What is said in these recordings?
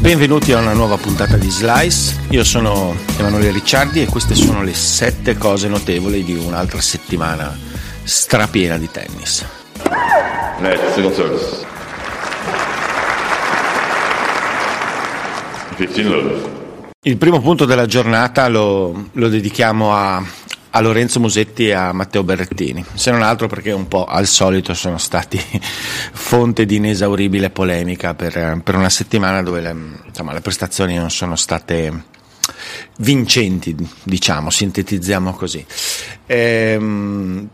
Benvenuti a una nuova puntata di Slice, io sono Emanuele Ricciardi e queste sono le sette cose notevoli di un'altra settimana strapiena di tennis. Net, single service. 15 love. Il primo punto della giornata lo, lo dedichiamo a, a Lorenzo Musetti e a Matteo Berrettini, se non altro perché un po' al solito sono stati fonte di inesauribile polemica per, per una settimana dove le, insomma, le prestazioni non sono state vincenti, diciamo, sintetizziamo così. Ehm,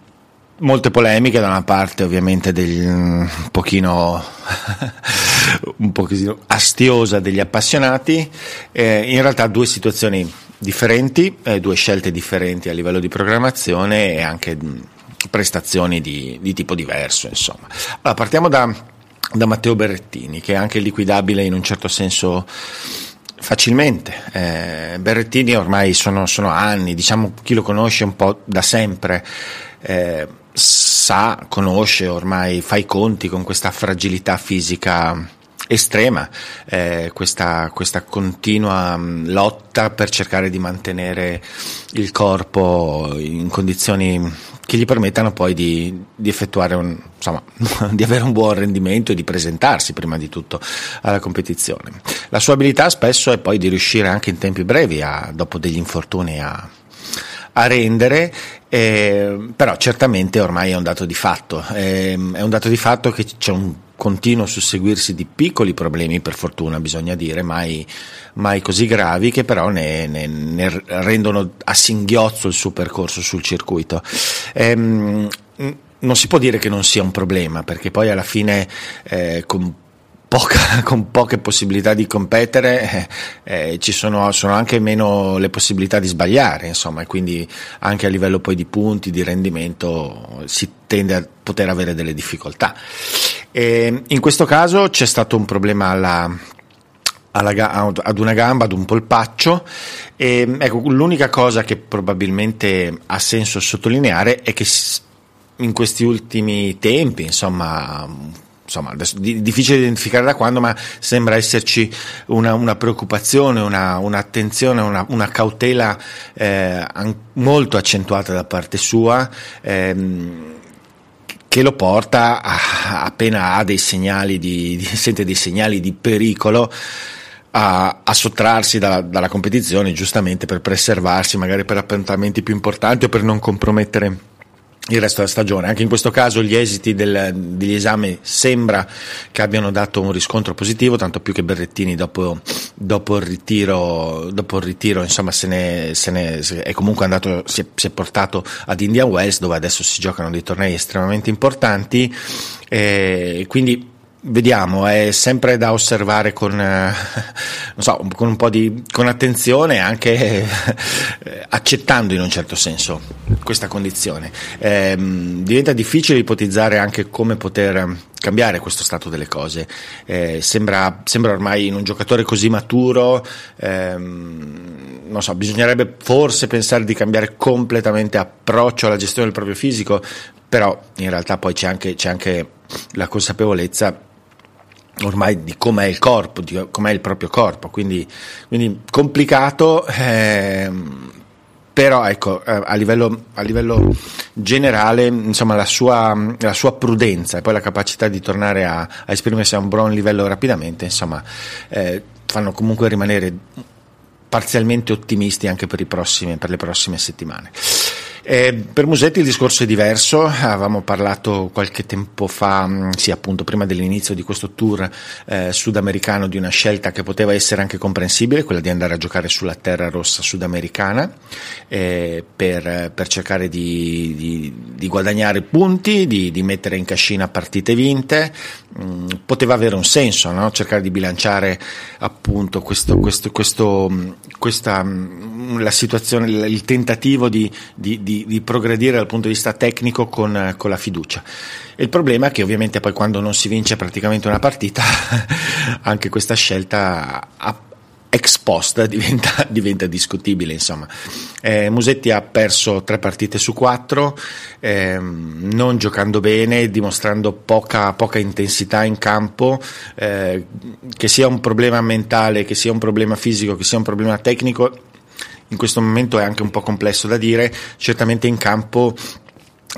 molte polemiche da una parte ovviamente del, un pochino un pochino astiosa degli appassionati eh, in realtà due situazioni differenti eh, due scelte differenti a livello di programmazione e anche mh, prestazioni di, di, tipo diverso insomma. Allora partiamo da, da Matteo Berrettini che è anche liquidabile in un certo senso Facilmente, eh, Berrettini ormai sono, sono, anni, diciamo chi lo conosce un po' da sempre, eh, sa, conosce ormai, fa i conti con questa fragilità fisica estrema, eh, questa, questa, continua mm, lotta per cercare di mantenere il corpo in condizioni che gli permettano poi di, di effettuare un, insomma, di avere un buon rendimento e di presentarsi prima di tutto alla competizione. La sua abilità spesso è poi di riuscire anche in tempi brevi, a, dopo degli infortuni, a, a rendere, eh, però certamente ormai è un dato di fatto, eh, è un dato di fatto che c'è un continuo susseguirsi di piccoli problemi, per fortuna bisogna dire, mai, mai così gravi, che però ne, ne, ne, rendono a singhiozzo il suo percorso sul circuito. Eh, non si può dire che non sia un problema, perché poi alla fine eh, con poca, con poche possibilità di competere eh, eh, ci sono, sono, anche meno le possibilità di sbagliare, insomma, e quindi anche a livello poi di punti, di rendimento si tende a poter avere delle difficoltà. E in questo caso c'è stato un problema alla, alla, ad una gamba, ad un polpaccio. E, ecco, l'unica cosa che probabilmente ha senso sottolineare è che in questi ultimi tempi, insomma, insomma, difficile identificare da quando, ma sembra esserci una, una preoccupazione, una, un'attenzione, una, una cautela eh, molto accentuata da parte sua. Ehm, che lo porta a, appena ha dei segnali di, di, sente dei segnali di pericolo a, a sottrarsi dalla, dalla competizione giustamente per preservarsi magari per appuntamenti più importanti o per non compromettere il resto della stagione. Anche in questo caso gli esiti del, degli esami sembra che abbiano dato un riscontro positivo, tanto più che Berrettini dopo, dopo il ritiro, dopo il ritiro insomma, se ne, se ne, è comunque andato, si è, si è, portato ad Indian Wells dove adesso si giocano dei tornei estremamente importanti. Eh, quindi Vediamo, è sempre da osservare con, eh, so, con un po' di con attenzione, anche eh, accettando in un certo senso questa condizione. Eh, diventa difficile ipotizzare anche come poter cambiare questo stato delle cose. Eh, sembra, sembra, ormai in un giocatore così maturo, ehm, non so, bisognerebbe forse pensare di cambiare completamente approccio alla gestione del proprio fisico, però in realtà poi c'è anche, c'è anche la consapevolezza ormai di com'è il corpo, di com'è il proprio corpo, quindi, quindi complicato, eh, però ecco, eh, a, livello, a livello generale, insomma, la sua, la sua, prudenza e poi la capacità di tornare a, a esprimersi a un buon livello rapidamente, insomma, eh, fanno comunque rimanere parzialmente ottimisti anche per, prossimi, per le prossime settimane. Eh, per Musetti il discorso è diverso, avevamo parlato qualche tempo fa, mm, sì appunto prima dell'inizio di questo tour eh, sudamericano, di una scelta che poteva essere anche comprensibile, quella di andare a giocare sulla terra rossa sudamericana eh, per, per, cercare di, di, di guadagnare punti, di, di, mettere in cascina partite vinte, mm, poteva avere un senso no? cercare di bilanciare appunto questo, questo, questo, questa, mm, la situazione, il tentativo di, di, di, progredire dal punto di vista tecnico con, con la fiducia. Il problema è che ovviamente poi quando non si vince praticamente una partita, anche questa scelta ex post diventa, diventa discutibile. Insomma. Eh, Musetti ha perso tre partite su quattro, ehm, non giocando bene, dimostrando poca, poca intensità in campo, eh, che sia un problema mentale, che sia un problema fisico, che sia un problema tecnico. In questo momento è anche un po' complesso da dire, certamente in campo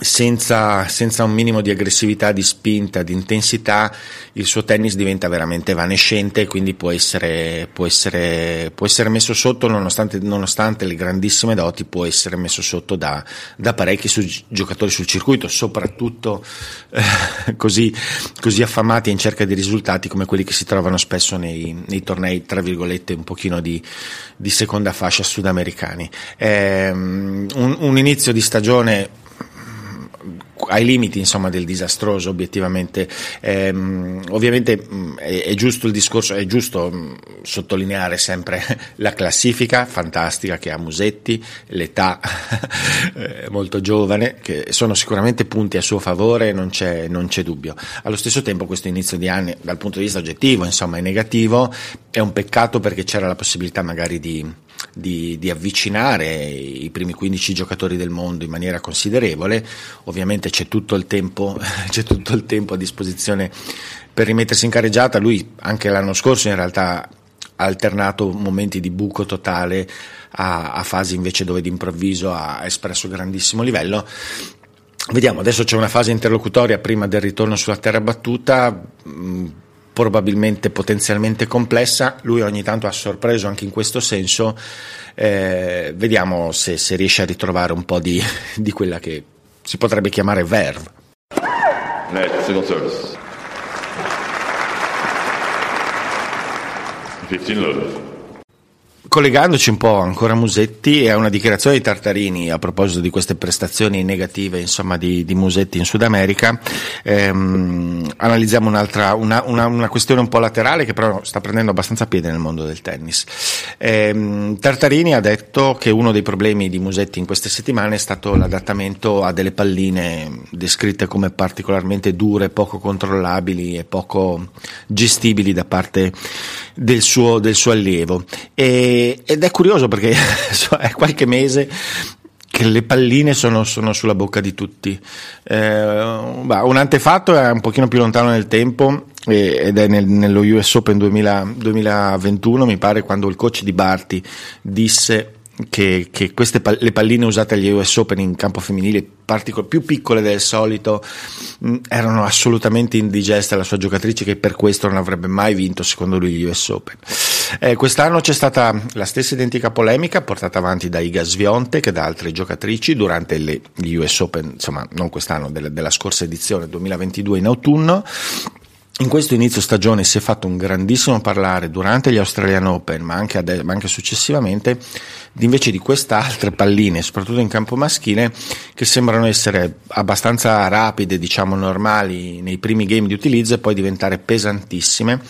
senza, senza, un minimo di aggressività, di spinta, di intensità, il suo tennis diventa veramente evanescente e quindi può essere, può essere, può essere messo sotto, nonostante, nonostante, le grandissime doti, può essere messo sotto da, da parecchi su, giocatori sul circuito, soprattutto eh, così, così, affamati in cerca di risultati come quelli che si trovano spesso nei, nei tornei, tra virgolette, un pochino di, di seconda fascia sudamericani. Eh, un, un inizio di stagione ai limiti insomma, del disastroso obiettivamente. Ehm, ovviamente è, è, giusto il discorso, è giusto sottolineare sempre la classifica fantastica che ha Musetti, l'età eh, molto giovane, che sono sicuramente punti a suo favore, non c'è, non c'è dubbio. Allo stesso tempo questo inizio di anni dal punto di vista oggettivo insomma, è negativo, è un peccato perché c'era la possibilità magari di di, di, avvicinare i primi 15 giocatori del mondo in maniera considerevole. Ovviamente c'è tutto il tempo, c'è tutto il tempo a disposizione per rimettersi in careggiata. Lui anche l'anno scorso in realtà ha alternato momenti di buco totale a, a fasi invece dove d'improvviso ha espresso grandissimo livello. Vediamo, adesso c'è una fase interlocutoria prima del ritorno sulla terra battuta probabilmente potenzialmente complessa, lui ogni tanto ha sorpreso anche in questo senso, eh, vediamo se, se, riesce a ritrovare un po' di, di quella che si potrebbe chiamare verve. Net, second service. 15 love collegandoci un po' ancora a Musetti e a una dichiarazione di Tartarini a proposito di queste prestazioni negative insomma, di, di, Musetti in Sud America, ehm, analizziamo un'altra, una, una, una, questione un po' laterale che però sta prendendo abbastanza piede nel mondo del tennis. Ehm, Tartarini ha detto che uno dei problemi di Musetti in queste settimane è stato l'adattamento a delle palline descritte come particolarmente dure, poco controllabili e poco gestibili da parte del suo, del suo allievo. E, ed è curioso perché è qualche mese che le palline sono, sono sulla bocca di tutti. Eh, un antefatto è un pochino più lontano nel tempo ed è nel, nello US Open 2000, 2021, mi pare, quando il coach di Barti disse che, che queste le palline usate agli US Open in campo femminile particol- più piccole del solito mh, mm, erano assolutamente indigeste alla sua giocatrice che per questo non avrebbe mai vinto secondo lui gli US Open. Eh, quest'anno c'è stata la stessa identica polemica portata avanti da Iga Svionte che da altre giocatrici durante le, gli US Open, insomma non quest'anno, della, della scorsa edizione 2022 in autunno in questo inizio stagione si è fatto un grandissimo parlare durante gli Australian Open, ma anche, ade- ma anche successivamente, invece di queste altre palline, soprattutto in campo maschile, che sembrano essere abbastanza rapide, diciamo normali nei primi game di utilizzo e poi diventare pesantissime.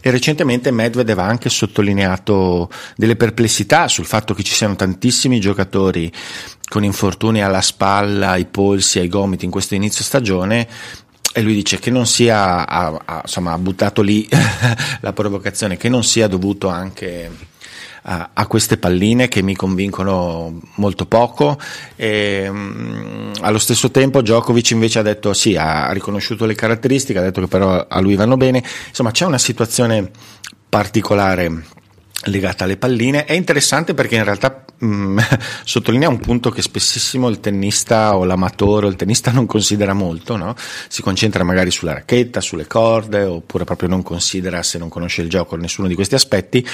E recentemente Medvedev ha anche sottolineato delle perplessità sul fatto che ci siano tantissimi giocatori con infortuni alla spalla, ai polsi, ai gomiti in questo inizio stagione e lui dice che non sia, ha, ha, insomma, ha buttato lì la provocazione, che non sia dovuto anche a, queste palline che mi convincono molto poco. E, mh, allo stesso tempo Djokovic invece ha detto sì, ha riconosciuto le caratteristiche, ha detto che però a lui vanno bene. Insomma, c'è una situazione particolare legata alle palline. È interessante perché in realtà mh, mm, sottolinea un punto che spessissimo il tennista o l'amatore o il tennista non considera molto, no? si concentra magari sulla racchetta, sulle corde oppure proprio non considera se non conosce il gioco nessuno di questi aspetti,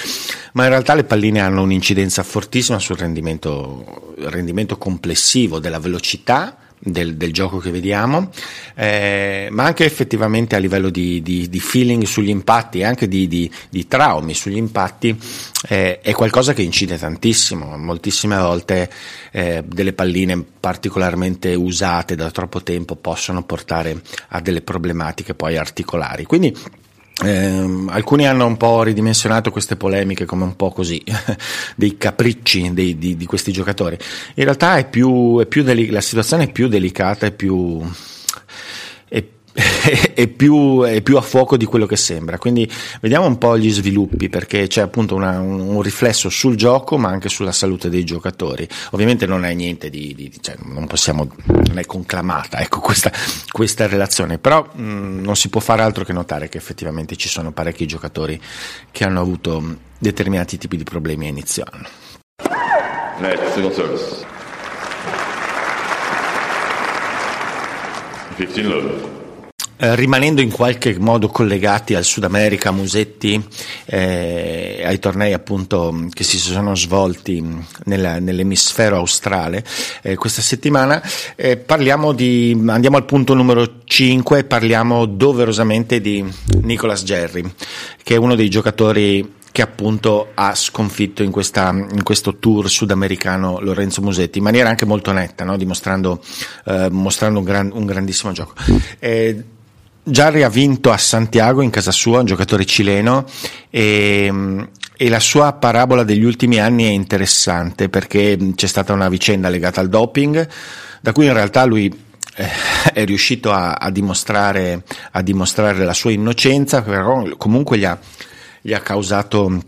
ma in realtà le palline hanno un'incidenza fortissima sul rendimento, rendimento complessivo della velocità del, del gioco che vediamo, eh, ma anche effettivamente a livello di, di, di feeling sugli impatti e anche di, di, traumi sugli impatti, eh, è qualcosa che incide tantissimo. Moltissime volte eh, delle palline particolarmente usate da troppo tempo possono portare a delle problematiche poi articolari. Quindi eh, alcuni hanno un po' ridimensionato queste polemiche come un po' così, dei capricci dei, di, di, questi giocatori. In realtà è più, è più deli- la situazione è più delicata, è più, è è più, è più, a fuoco di quello che sembra. Quindi vediamo un po' gli sviluppi perché c'è appunto una, un, un, riflesso sul gioco ma anche sulla salute dei giocatori. Ovviamente non è niente di, di cioè non possiamo, non è conclamata ecco, questa, questa relazione, però mh, non si può fare altro che notare che effettivamente ci sono parecchi giocatori che hanno avuto determinati tipi di problemi a inizio anno. Net, single service. 15 low. Eh, rimanendo in qualche modo collegati al Sud America, Musetti, eh, ai tornei appunto che si sono svolti nella, nell'emisfero australe eh, questa settimana, eh, di, andiamo al punto numero 5 e parliamo doverosamente di Nicolas Gerry, che è uno dei giocatori che appunto ha sconfitto in, questa, in, questo tour sudamericano Lorenzo Musetti in maniera anche molto netta, no? dimostrando eh, mostrando un, gran, un, grandissimo gioco. Eh, Jarry ha vinto a Santiago in casa sua, un giocatore cileno, e, e, la sua parabola degli ultimi anni è interessante perché c'è stata una vicenda legata al doping, da cui in realtà lui eh, è riuscito a, a, dimostrare, a, dimostrare, la sua innocenza, però comunque gli ha, gli ha causato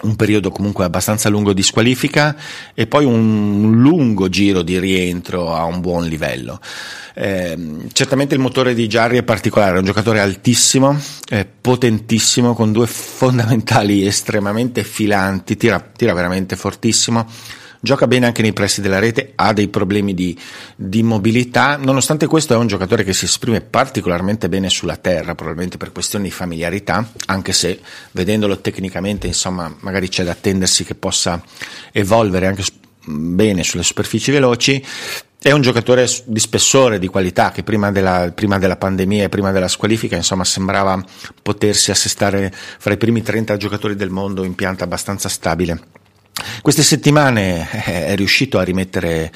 un periodo comunque abbastanza lungo di squalifica e poi un lungo giro di rientro a un buon livello. Eh, certamente il motore di Jarry è particolare, è un giocatore altissimo, eh, potentissimo, con due fondamentali estremamente filanti, tira, tira veramente fortissimo gioca bene anche nei pressi della rete, ha dei problemi di, di, mobilità, nonostante questo è un giocatore che si esprime particolarmente bene sulla terra, probabilmente per questioni di familiarità, anche se vedendolo tecnicamente, insomma, magari c'è da attendersi che possa evolvere anche bene sulle superfici veloci. È un giocatore di spessore, di qualità, che prima della, prima della, pandemia e prima della squalifica insomma, sembrava potersi assestare fra i primi 30 giocatori del mondo in pianta abbastanza stabile. Queste settimane eh, è riuscito a rimettere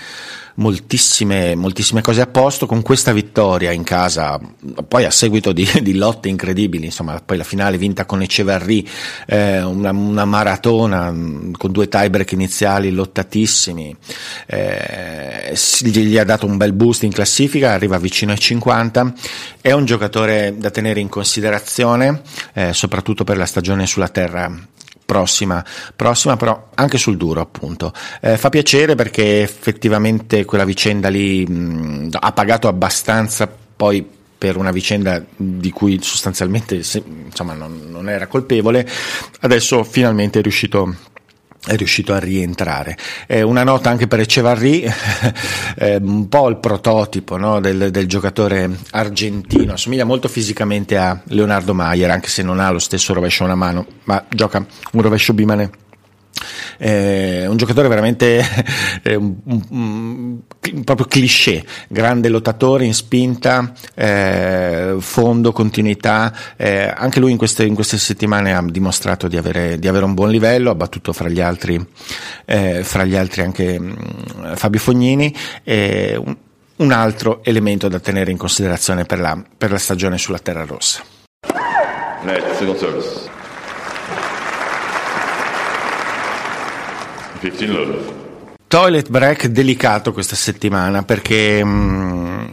moltissime, moltissime cose a posto. Con questa vittoria in casa, poi a seguito di, di lotte incredibili, insomma, poi la finale vinta con Echeverry, eh, una, una, maratona mm, con due tiebreak iniziali lottatissimi, eh, gli ha dato un bel boost in classifica, arriva vicino ai 50, è un giocatore da tenere in considerazione, eh, soprattutto per la stagione sulla terra prossima, prossima però anche sul duro appunto. Eh, fa piacere perché effettivamente quella vicenda lì mh, ha pagato abbastanza poi per una vicenda di cui sostanzialmente insomma, non, non era colpevole, adesso finalmente è riuscito è riuscito a rientrare. Eh, una nota anche per Echevarri, eh, un po' il prototipo no, del, del, giocatore argentino, assomiglia molto fisicamente a Leonardo Maier, anche se non ha lo stesso rovescio a una mano, ma gioca un rovescio bimane eh, un giocatore veramente eh, un, un, un, proprio cliché, grande lottatore in spinta, eh, fondo, continuità, eh, anche lui in queste, in queste, settimane ha dimostrato di avere, di avere, un buon livello, ha battuto fra gli altri, eh, fra gli altri anche mh, mm, Fabio Fognini. un altro elemento da tenere in considerazione per la, per la stagione sulla terra rossa. Net, second service. 15 love. Toilet break delicato questa settimana perché, mm,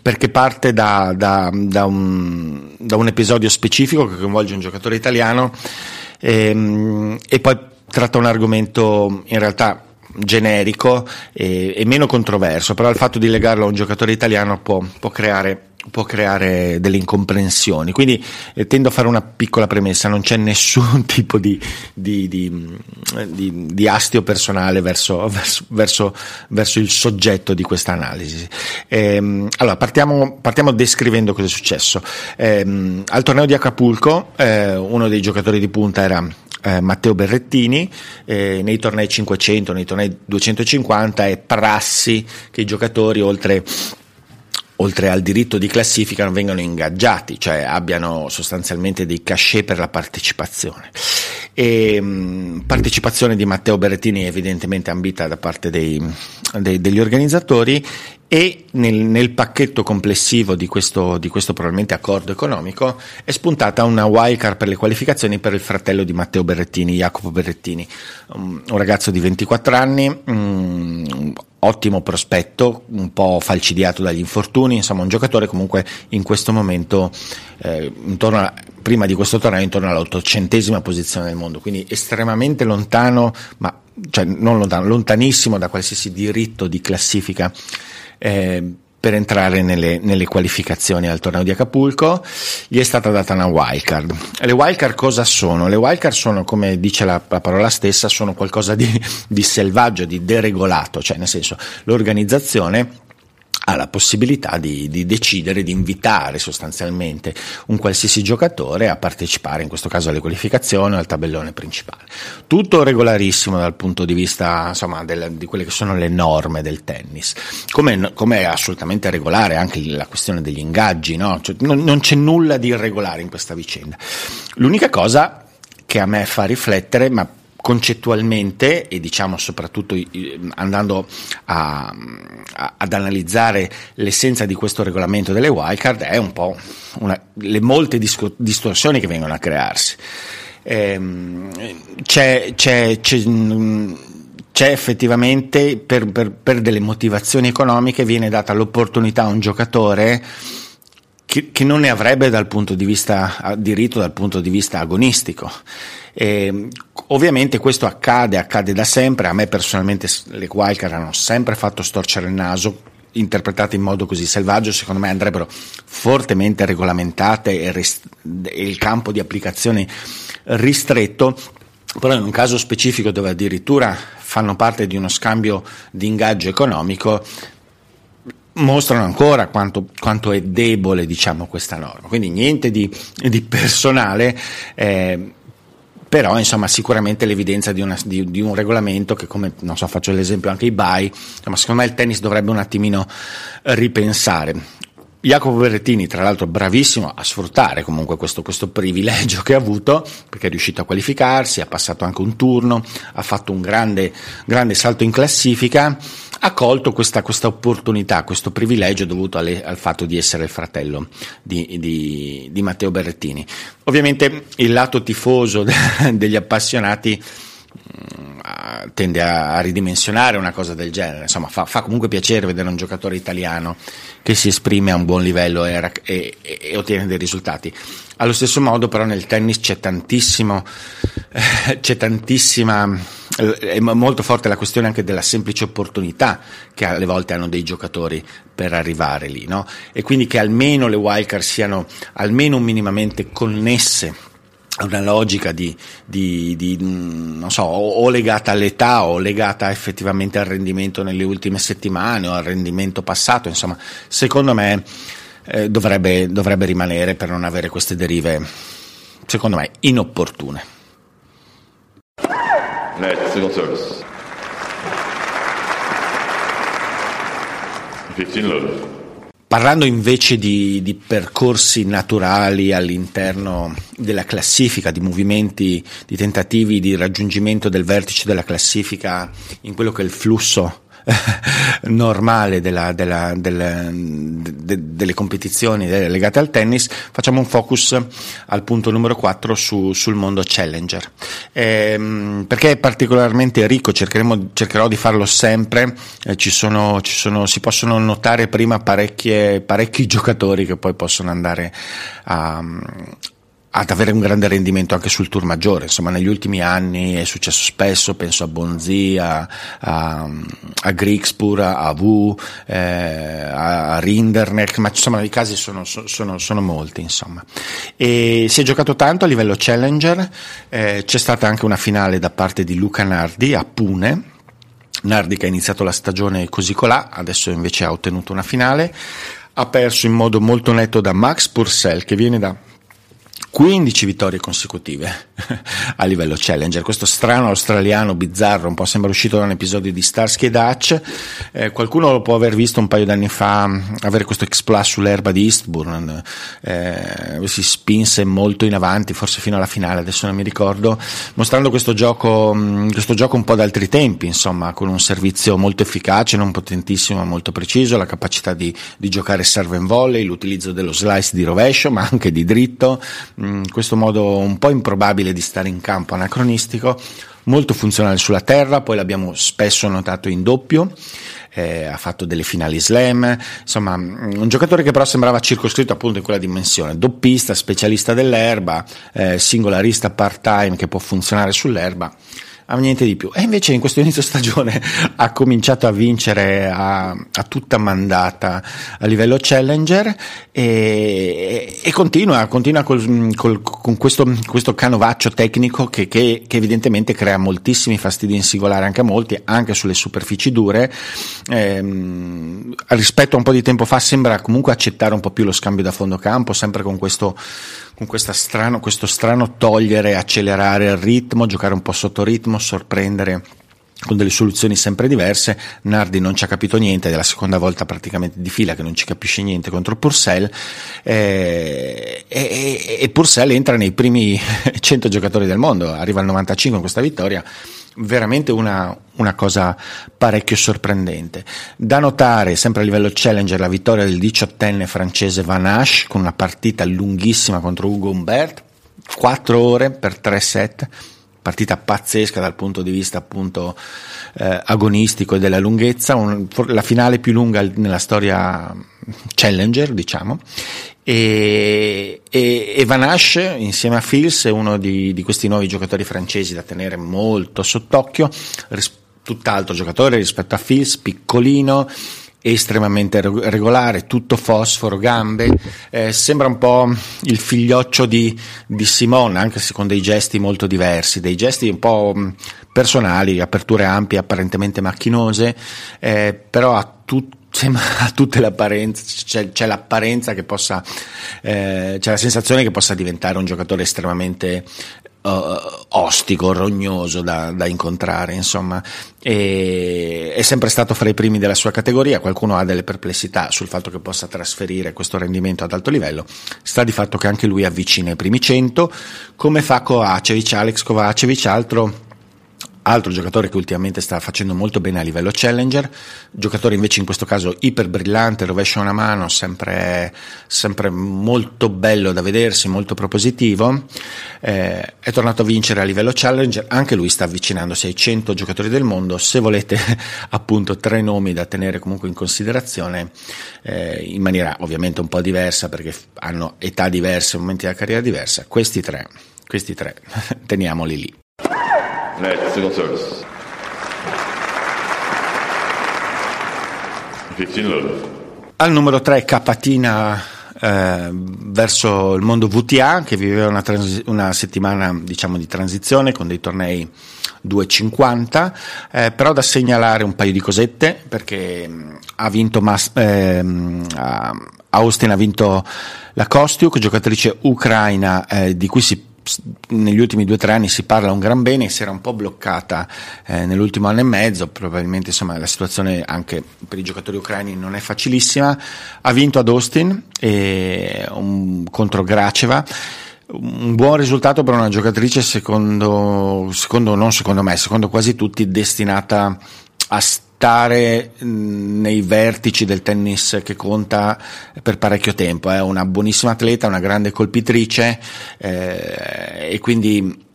perché parte da, da, da, un, da, un, episodio specifico che coinvolge un giocatore italiano e, ehm, e poi tratta un argomento in realtà generico e, e, meno controverso, però il fatto di legarlo a un giocatore italiano può, può creare può creare delle incomprensioni. Quindi eh, tendo a fare una piccola premessa, non c'è nessun tipo di, di, di, di astio personale verso, verso, verso, verso, il soggetto di questa analisi. Ehm, allora, partiamo, partiamo, descrivendo cosa è successo. Ehm, al torneo di Acapulco eh, uno dei giocatori di punta era eh, Matteo Berrettini, eh, nei tornei 500, nei tornei 250 è prassi che i giocatori oltre oltre al diritto di classifica non vengano ingaggiati, cioè abbiano sostanzialmente dei cachet per la partecipazione. E, mh, partecipazione di Matteo Berrettini evidentemente ambita da parte dei, dei, degli organizzatori e nel, nel, pacchetto complessivo di questo, di questo probabilmente accordo economico è spuntata una wildcard per le qualificazioni per il fratello di Matteo Berrettini, Jacopo Berrettini, un, ragazzo di 24 anni, um, ottimo prospetto, un po' falcidiato dagli infortuni, insomma un giocatore comunque in questo momento eh, a, prima di questo torneo intorno all'ottocentesima posizione del mondo, quindi estremamente lontano, ma cioè non lontano, lontanissimo da qualsiasi diritto di classifica. Eh, per entrare nelle, nelle, qualificazioni al torneo di Acapulco, gli è stata data una wildcard. Le wildcard cosa sono? Le wildcard sono, come dice la, la parola stessa, sono qualcosa di, di selvaggio, di deregolato, cioè nel senso l'organizzazione ha la possibilità di, di, decidere di invitare sostanzialmente un qualsiasi giocatore a partecipare, in questo caso alle qualificazioni o al tabellone principale. Tutto regolarissimo dal punto di vista insomma, del, di quelle che sono le norme del tennis, come, è assolutamente regolare anche la questione degli ingaggi, no? cioè, non, non c'è nulla di irregolare in questa vicenda. L'unica cosa che a me fa riflettere, ma concettualmente e diciamo soprattutto andando a, a, ad analizzare l'essenza di questo regolamento delle wildcard è un po' una, le molte disco, distorsioni che vengono a crearsi. Ehm, c'è, c'è, c'è, c'è, effettivamente per, per, per, delle motivazioni economiche viene data l'opportunità a un giocatore che, non ne avrebbe dal punto di vista diritto dal punto di vista agonistico. E, ovviamente questo accade, accade da sempre, a me personalmente le wildcard hanno sempre fatto storcere il naso, interpretate in modo così selvaggio, secondo me andrebbero fortemente regolamentate e, rist- e il campo di applicazione ristretto, però in un caso specifico dove addirittura fanno parte di uno scambio di ingaggio economico, mostrano ancora quanto, quanto è debole diciamo, questa norma. Quindi niente di, di personale. Eh, però insomma sicuramente l'evidenza di, una, di, di, un regolamento che come non so faccio l'esempio anche i BAI insomma secondo me il tennis dovrebbe un attimino ripensare. Jacopo Berrettini, tra l'altro, bravissimo a sfruttare comunque questo, questo, privilegio che ha avuto, perché è riuscito a qualificarsi, ha passato anche un turno, ha fatto un grande, grande salto in classifica, ha colto questa, questa opportunità, questo privilegio dovuto alle, al fatto di essere il fratello di, di, di Matteo Berrettini. Ovviamente il lato tifoso degli appassionati tende a, a, ridimensionare una cosa del genere. Insomma, fa, fa, comunque piacere vedere un giocatore italiano che si esprime a un buon livello e, e, e, ottiene dei risultati. Allo stesso modo, però, nel tennis c'è tantissimo, eh, c'è tantissima, eh, è molto forte la questione anche della semplice opportunità che alle volte hanno dei giocatori per arrivare lì, no? E quindi che almeno le wildcard siano almeno minimamente connesse una logica di, di, di, non so, o legata all'età o legata effettivamente al rendimento nelle ultime settimane o al rendimento passato, insomma, secondo me eh, dovrebbe, dovrebbe rimanere per non avere queste derive, secondo me, inopportune. Net, service. 15 love. Parlando invece di, di, percorsi naturali all'interno della classifica, di movimenti, di tentativi di raggiungimento del vertice della classifica in quello che è il flusso normale della, della, della, de, delle competizioni legate al tennis, facciamo un focus al punto numero 4 su, sul mondo challenger. Ehm, perché è particolarmente ricco, cercherò di farlo sempre, eh, ci sono, ci sono, si possono notare prima parecchi giocatori che poi possono andare a, ad avere un grande rendimento anche sul tour maggiore. Insomma, negli ultimi anni è successo spesso, penso a Bonzi, a, a, a Grigspur, a Wu, eh, a Rinderneck, ma insomma i casi sono, sono, sono molti. Insomma. E si è giocato tanto a livello challenger, eh, c'è stata anche una finale da parte di Luca Nardi a Pune. Nardi che ha iniziato la stagione così colà, adesso invece ha ottenuto una finale, ha perso in modo molto netto da Max Purcell che viene da 15 vittorie consecutive a livello challenger. Questo strano australiano bizzarro, un po' sembra uscito da un episodio di Starsky e Dutch. Eh, qualcuno lo può aver visto un paio d'anni fa avere questo exploit sull'erba di Eastbourne. Eh, si spinse molto in avanti, forse fino alla finale, adesso non mi ricordo, mostrando questo gioco, questo gioco un po' d'altri tempi, insomma, con un servizio molto efficace, non potentissimo, ma molto preciso, la capacità di, di giocare serve and volley, l'utilizzo dello slice di rovescio, ma anche di dritto Mm, questo modo un po' improbabile di stare in campo anacronistico, molto funzionale sulla terra, poi l'abbiamo spesso notato in doppio. Eh, ha fatto delle finali slam, insomma mm, un giocatore che però sembrava circoscritto appunto in quella dimensione, doppista, specialista dell'erba, eh, singolarista part-time che può funzionare sull'erba a niente di più. E invece in questo inizio stagione ha cominciato a vincere a, a tutta mandata a livello challenger e, e continua, continua col, col, con questo, questo, canovaccio tecnico che, che, che, evidentemente crea moltissimi fastidi in singolare anche a molti, anche sulle superfici dure. Ehm, rispetto a un po' di tempo fa sembra comunque accettare un po' più lo scambio da fondo campo, sempre con questo con strano, questo strano togliere, accelerare il ritmo, giocare un po' sotto ritmo, sorprendere con delle soluzioni sempre diverse. Nardi non ci ha capito niente, è la seconda volta praticamente di fila che non ci capisce niente contro Purcell eh, e, e Purcell entra nei primi 100 giocatori del mondo, arriva al 95 in questa vittoria veramente una, una, cosa parecchio sorprendente. Da notare, sempre a livello challenger, la vittoria del diciottenne francese Van Asch con una partita lunghissima contro Ugo Humbert, 4 ore per 3 set, partita pazzesca dal punto di vista appunto eh, agonistico e della lunghezza, un, la finale più lunga nella storia challenger, diciamo, e, e, e Van Asch insieme a Fils è uno di, di, questi nuovi giocatori francesi da tenere molto sott'occhio, ris- tutt'altro giocatore rispetto a Fils, piccolino, estremamente regolare, tutto fosforo, gambe, eh, sembra un po' il figlioccio di, di Simone, anche se con dei gesti molto diversi, dei gesti un po' personali, aperture ampie, apparentemente macchinose, eh, però ha tutto ha tutte le apparenze, c'è, c'è l'apparenza che possa, eh, c'è la sensazione che possa diventare un giocatore estremamente uh, ostico, rognoso da, da incontrare, insomma, e, è sempre stato fra i primi della sua categoria, qualcuno ha delle perplessità sul fatto che possa trasferire questo rendimento ad alto livello, sta di fatto che anche lui avvicina i primi 100, come fa Kovacevic, Alex Kovacevic, altro altro giocatore che ultimamente sta facendo molto bene a livello challenger, giocatore invece in questo caso iper brillante, rovescia una mano, sempre, sempre molto bello da vedersi, molto propositivo, eh, è tornato a vincere a livello challenger, anche lui sta avvicinandosi ai 100 giocatori del mondo, se volete appunto tre nomi da tenere comunque in considerazione, eh, in maniera ovviamente un po' diversa perché hanno età diverse, momenti della carriera diversa, questi tre, questi tre teniamoli lì. Net, second service. 15 love. Al numero 3 Capatina eh, verso il mondo VTA che viveva una, transi- una, settimana diciamo di transizione con dei tornei 2,50 eh, però da segnalare un paio di cosette perché mm, ha vinto Mas- eh, Austin ha vinto la Kostiuk giocatrice ucraina eh, di cui si negli ultimi due o tre anni si parla un gran bene, si era un po' bloccata eh, nell'ultimo anno e mezzo, probabilmente insomma, la situazione anche per i giocatori ucraini non è facilissima, ha vinto ad Austin e, um, contro Graceva, un buon risultato per una giocatrice secondo, secondo, non secondo me, secondo quasi tutti destinata a stare nei vertici del tennis che conta per parecchio tempo. È una buonissima atleta, una grande colpitrice eh, e quindi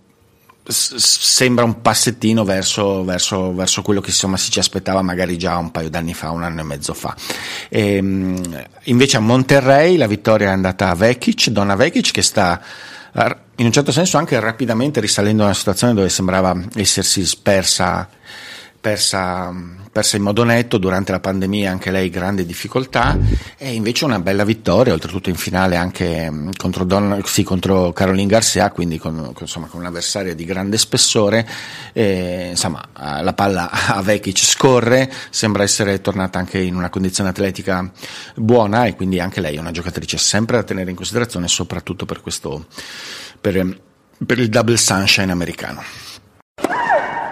sembra un passettino verso, verso, verso quello che insomma, si ci aspettava magari già un paio d'anni fa, un anno e mezzo fa. E, ehm, invece a Monterrey la vittoria è andata a Vekic, Donna Vekic che sta in un certo senso anche rapidamente risalendo una situazione dove sembrava essersi spersa persa, persa in modo netto, durante la pandemia anche lei grande difficoltà e invece una bella vittoria, oltretutto in finale anche mm, contro, Don, sì, contro Caroline Garcia, quindi con, insomma, con un'avversaria di grande spessore, e, insomma la palla a Vekic scorre, sembra essere tornata anche in una condizione atletica buona e quindi anche lei è una giocatrice sempre da tenere in considerazione soprattutto per questo per, per il double sunshine americano.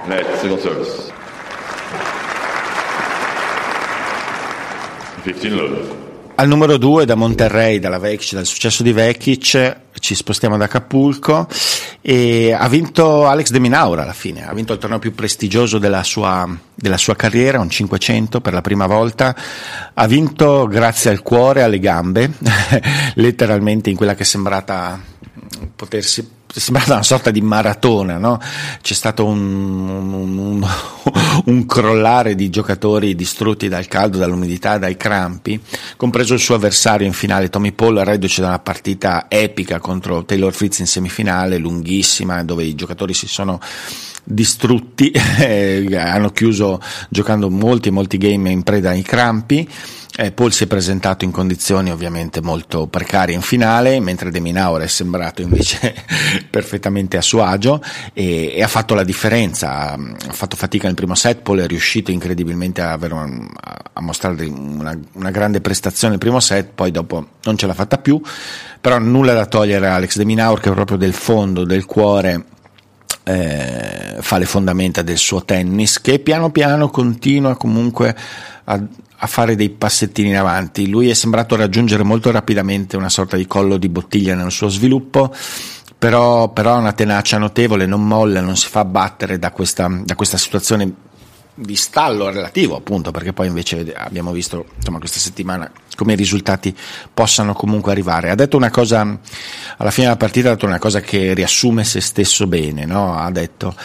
Net, second service. 15 love. Al numero 2 da Monterrey, Vekic, dal successo di Vekic, ci spostiamo ad Acapulco e ha vinto Alex De Minaura alla fine, ha vinto il torneo più prestigioso della sua, della sua carriera, un 500 per la prima volta, ha vinto grazie al cuore alle gambe, letteralmente in quella che è sembrata potersi sembrava una sorta di maratona, no? c'è stato un, un, un, un, crollare di giocatori distrutti dal caldo, dall'umidità, dai crampi, compreso il suo avversario in finale, Tommy Paul, reduce da una partita epica contro Taylor Fritz in semifinale, lunghissima, dove i giocatori si sono distrutti, eh, hanno chiuso giocando molti molti game in preda ai crampi eh, Paul si è presentato in condizioni ovviamente molto precarie in finale, mentre De Minaur è sembrato invece perfettamente a suo agio e, e, ha fatto la differenza. Ha fatto fatica nel primo set, Paul è riuscito incredibilmente a, un, a mostrare una, una, grande prestazione nel primo set, poi dopo non ce l'ha fatta più, però nulla da togliere a Alex De Minaur che proprio del fondo, del cuore eh, fa le fondamenta del suo tennis che piano piano continua comunque a, a fare dei passettini in avanti. Lui è sembrato raggiungere molto rapidamente una sorta di collo di bottiglia nel suo sviluppo, però, ha una tenacia notevole, non molla, non si fa abbattere da questa, da questa situazione di stallo relativo appunto perché poi invece abbiamo visto insomma questa settimana come i risultati possano comunque arrivare ha detto una cosa alla fine della partita ha detto una cosa che riassume se stesso bene no? ha detto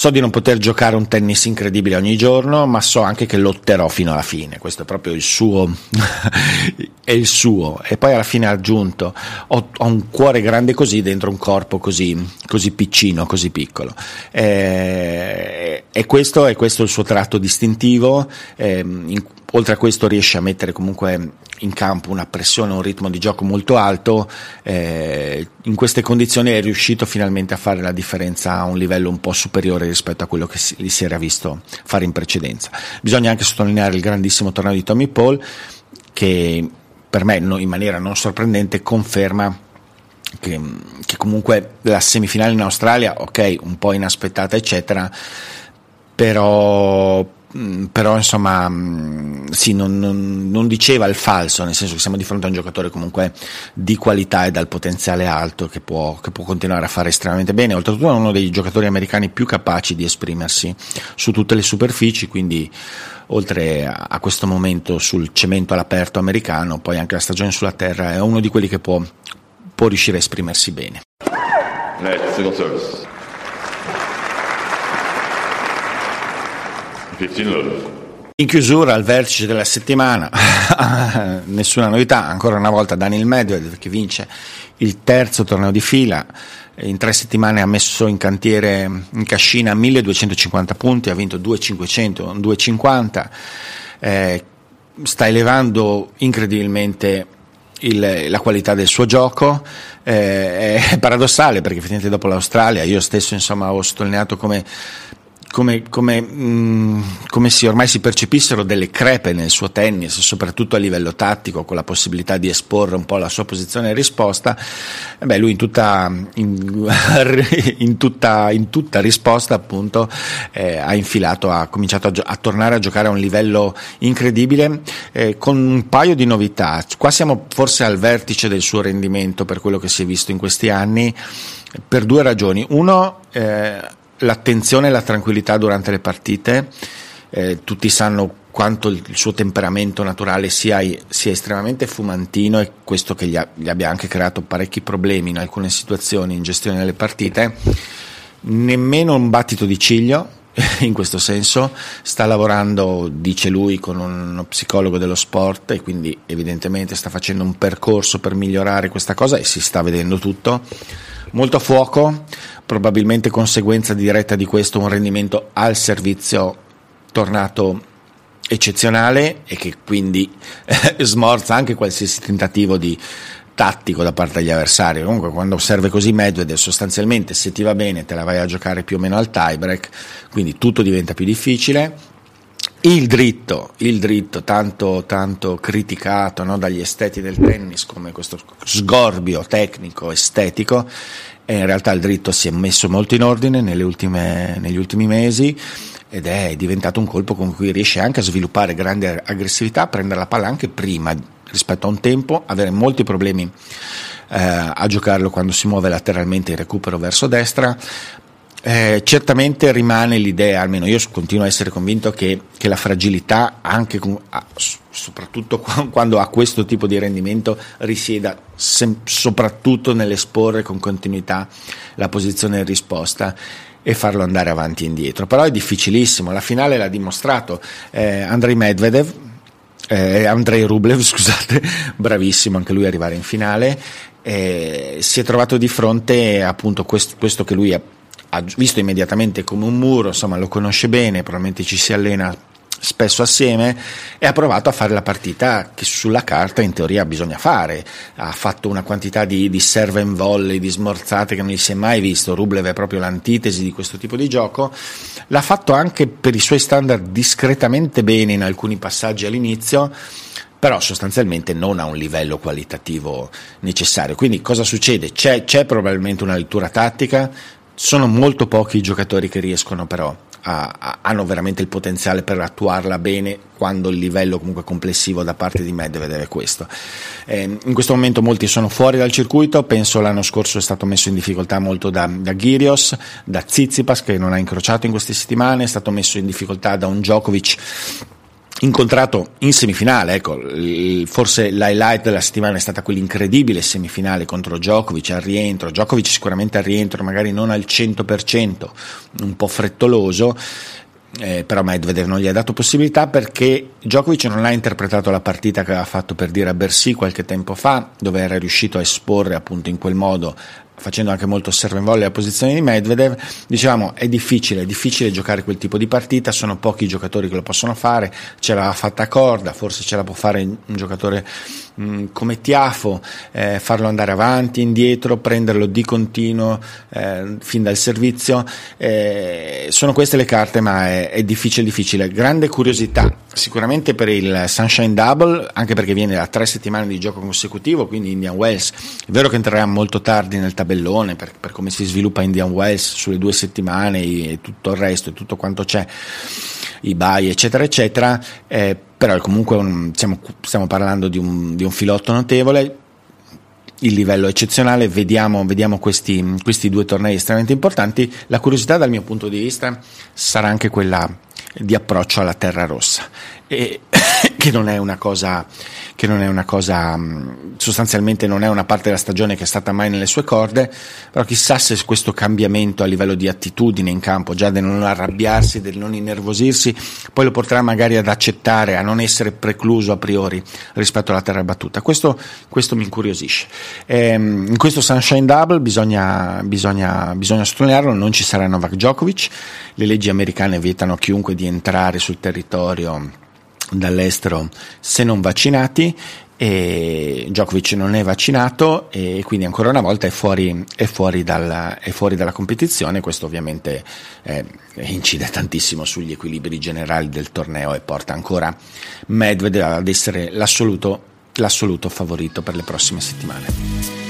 So di non poter giocare un tennis incredibile ogni giorno, ma so anche che lotterò fino alla fine. Questo è proprio il suo, è il suo. E poi alla fine ha aggiunto: ho, ho, un cuore grande così dentro un corpo così, così piccino, così piccolo. E, e, questo è questo il suo tratto distintivo. E, in, oltre a questo riesce a mettere comunque in campo una pressione, un ritmo di gioco molto alto, eh, in queste condizioni è riuscito finalmente a fare la differenza a un livello un po' superiore rispetto a quello che si, si era visto fare in precedenza. Bisogna anche sottolineare il grandissimo torneo di Tommy Paul che per me in maniera non sorprendente conferma che, che comunque la semifinale in Australia, ok, un po' inaspettata eccetera, però però insomma mm, sì, non, non, non, diceva il falso, nel senso che siamo di fronte a un giocatore comunque di qualità e dal potenziale alto che può, che può continuare a fare estremamente bene, oltretutto è uno dei giocatori americani più capaci di esprimersi su tutte le superfici, quindi oltre a questo momento sul cemento all'aperto americano, poi anche la stagione sulla terra, è uno di quelli che può, può riuscire a esprimersi bene. Net, second service. 15 love. In chiusura al vertice della settimana, nessuna novità, ancora una volta Daniel Medvedev che vince il terzo torneo di fila, in tre settimane ha messo in cantiere in cascina 1250 punti, ha vinto 2500, 250, eh, sta elevando incredibilmente il, la qualità del suo gioco, eh, è paradossale perché effettivamente dopo l'Australia io stesso insomma ho sottolineato come come, come, mm, come si, ormai si percepissero delle crepe nel suo tennis, soprattutto a livello tattico, con la possibilità di esporre un po' la sua posizione in risposta, e beh, lui in tutta, in, in tutta, in tutta risposta appunto eh, ha infilato, ha cominciato a, a, tornare a giocare a un livello incredibile eh, con un paio di novità. Qua siamo forse al vertice del suo rendimento per quello che si è visto in questi anni per due ragioni. Uno, eh, l'attenzione e la tranquillità durante le partite. Eh, tutti sanno quanto il suo temperamento naturale sia, sia estremamente fumantino e questo che gli, ha, gli, abbia anche creato parecchi problemi in alcune situazioni in gestione delle partite. Nemmeno un battito di ciglio, in questo senso, sta lavorando, dice lui, con uno psicologo dello sport e quindi evidentemente sta facendo un percorso per migliorare questa cosa e si sta vedendo tutto. Molto a fuoco, probabilmente conseguenza diretta di questo un rendimento al servizio tornato eccezionale e che quindi eh, smorza anche qualsiasi tentativo di tattico da parte degli avversari. Comunque, quando serve così Medvedev, sostanzialmente se ti va bene te la vai a giocare più o meno al tiebreak, quindi tutto diventa più difficile. Il dritto, il dritto tanto, tanto criticato no, dagli esteti del tennis come questo sgorbio tecnico, estetico, e in realtà il dritto si è messo molto in ordine ultime, negli ultimi mesi ed è diventato un colpo con cui riesce anche a sviluppare grande aggressività, prendere la palla anche prima rispetto a un tempo, avere molti problemi eh, a giocarlo quando si muove lateralmente in recupero verso destra, eh, certamente rimane l'idea, almeno io continuo a essere convinto che, che la fragilità, anche con, soprattutto quando ha questo tipo di rendimento, risieda sem- soprattutto nell'esporre con continuità la posizione in risposta e farlo andare avanti e indietro. Però è difficilissimo, la finale l'ha dimostrato eh, Andrei Medvedev, eh, Andrei Rublev, scusate, bravissimo anche lui arrivare in finale, eh, si è trovato di fronte appunto questo, questo che lui ha visto immediatamente come un muro, insomma lo conosce bene, probabilmente ci si allena spesso assieme e ha provato a fare la partita che sulla carta in teoria bisogna fare. Ha fatto una quantità di, di serve and volley, di smorzate che non gli si è mai visto. Rublev è proprio l'antitesi di questo tipo di gioco. L'ha fatto anche per i suoi standard discretamente bene in alcuni passaggi all'inizio però sostanzialmente non a un livello qualitativo necessario. Quindi cosa succede? C'è, c'è probabilmente una lettura tattica, sono molto pochi i giocatori che riescono però a, a, hanno veramente il potenziale per attuarla bene quando il livello comunque complessivo da parte di Medvedev è questo. Eh, in questo momento molti sono fuori dal circuito, penso l'anno scorso è stato messo in difficoltà molto da, da Gyrios, da Tsitsipas che non ha incrociato in queste settimane, è stato messo in difficoltà da un Djokovic incontrato in semifinale, ecco, forse l'highlight della settimana è stata quell'incredibile semifinale contro Djokovic al rientro, Djokovic sicuramente al rientro, magari non al 100%, un po' frettoloso, eh, però Medvedev non gli ha dato possibilità perché Djokovic non ha interpretato la partita che aveva fatto per dire a Bercy qualche tempo fa, dove era riuscito a esporre appunto in quel modo facendo anche molto serve in volley la posizione di Medvedev, dicevamo è difficile, è difficile giocare quel tipo di partita, sono pochi i giocatori che lo possono fare, ce l'ha fatta a corda, forse ce la può fare un giocatore mm, come Tiafo, eh, farlo andare avanti, indietro, prenderlo di continuo eh, fin dal servizio, eh, sono queste le carte ma è, è difficile, difficile, grande curiosità sicuramente per il Sunshine Double, anche perché viene da tre settimane di gioco consecutivo, quindi Indian Wells, è vero che entrerà molto tardi nel tabellone per, per, come si sviluppa Indian Wells sulle due settimane e tutto il resto e tutto quanto c'è, i buy eccetera eccetera, eh, però comunque un, stiamo, stiamo, parlando di un, di un, filotto notevole, il livello eccezionale, vediamo, vediamo questi, questi due tornei estremamente importanti, la curiosità dal mio punto di vista sarà anche quella di approccio alla terra rossa, e, che non è una cosa che non è una cosa, sostanzialmente non è una parte della stagione che è stata mai nelle sue corde, però chissà se questo cambiamento a livello di attitudine in campo, già del non arrabbiarsi, del non innervosirsi, poi lo porterà magari ad accettare, a non essere precluso a priori rispetto alla terra battuta. Questo, questo mi incuriosisce. Ehm, in questo Sunshine Double bisogna, bisogna, bisogna sottolinearlo, non ci sarà Novak Djokovic, le leggi americane vietano a chiunque di entrare sul territorio dall'estero se non vaccinati e Djokovic non è vaccinato e quindi ancora una volta è fuori, è fuori, dalla, è fuori dalla, competizione, questo ovviamente eh, incide tantissimo sugli equilibri generali del torneo e porta ancora Medvedev ad essere l'assoluto, l'assoluto favorito per le prossime settimane.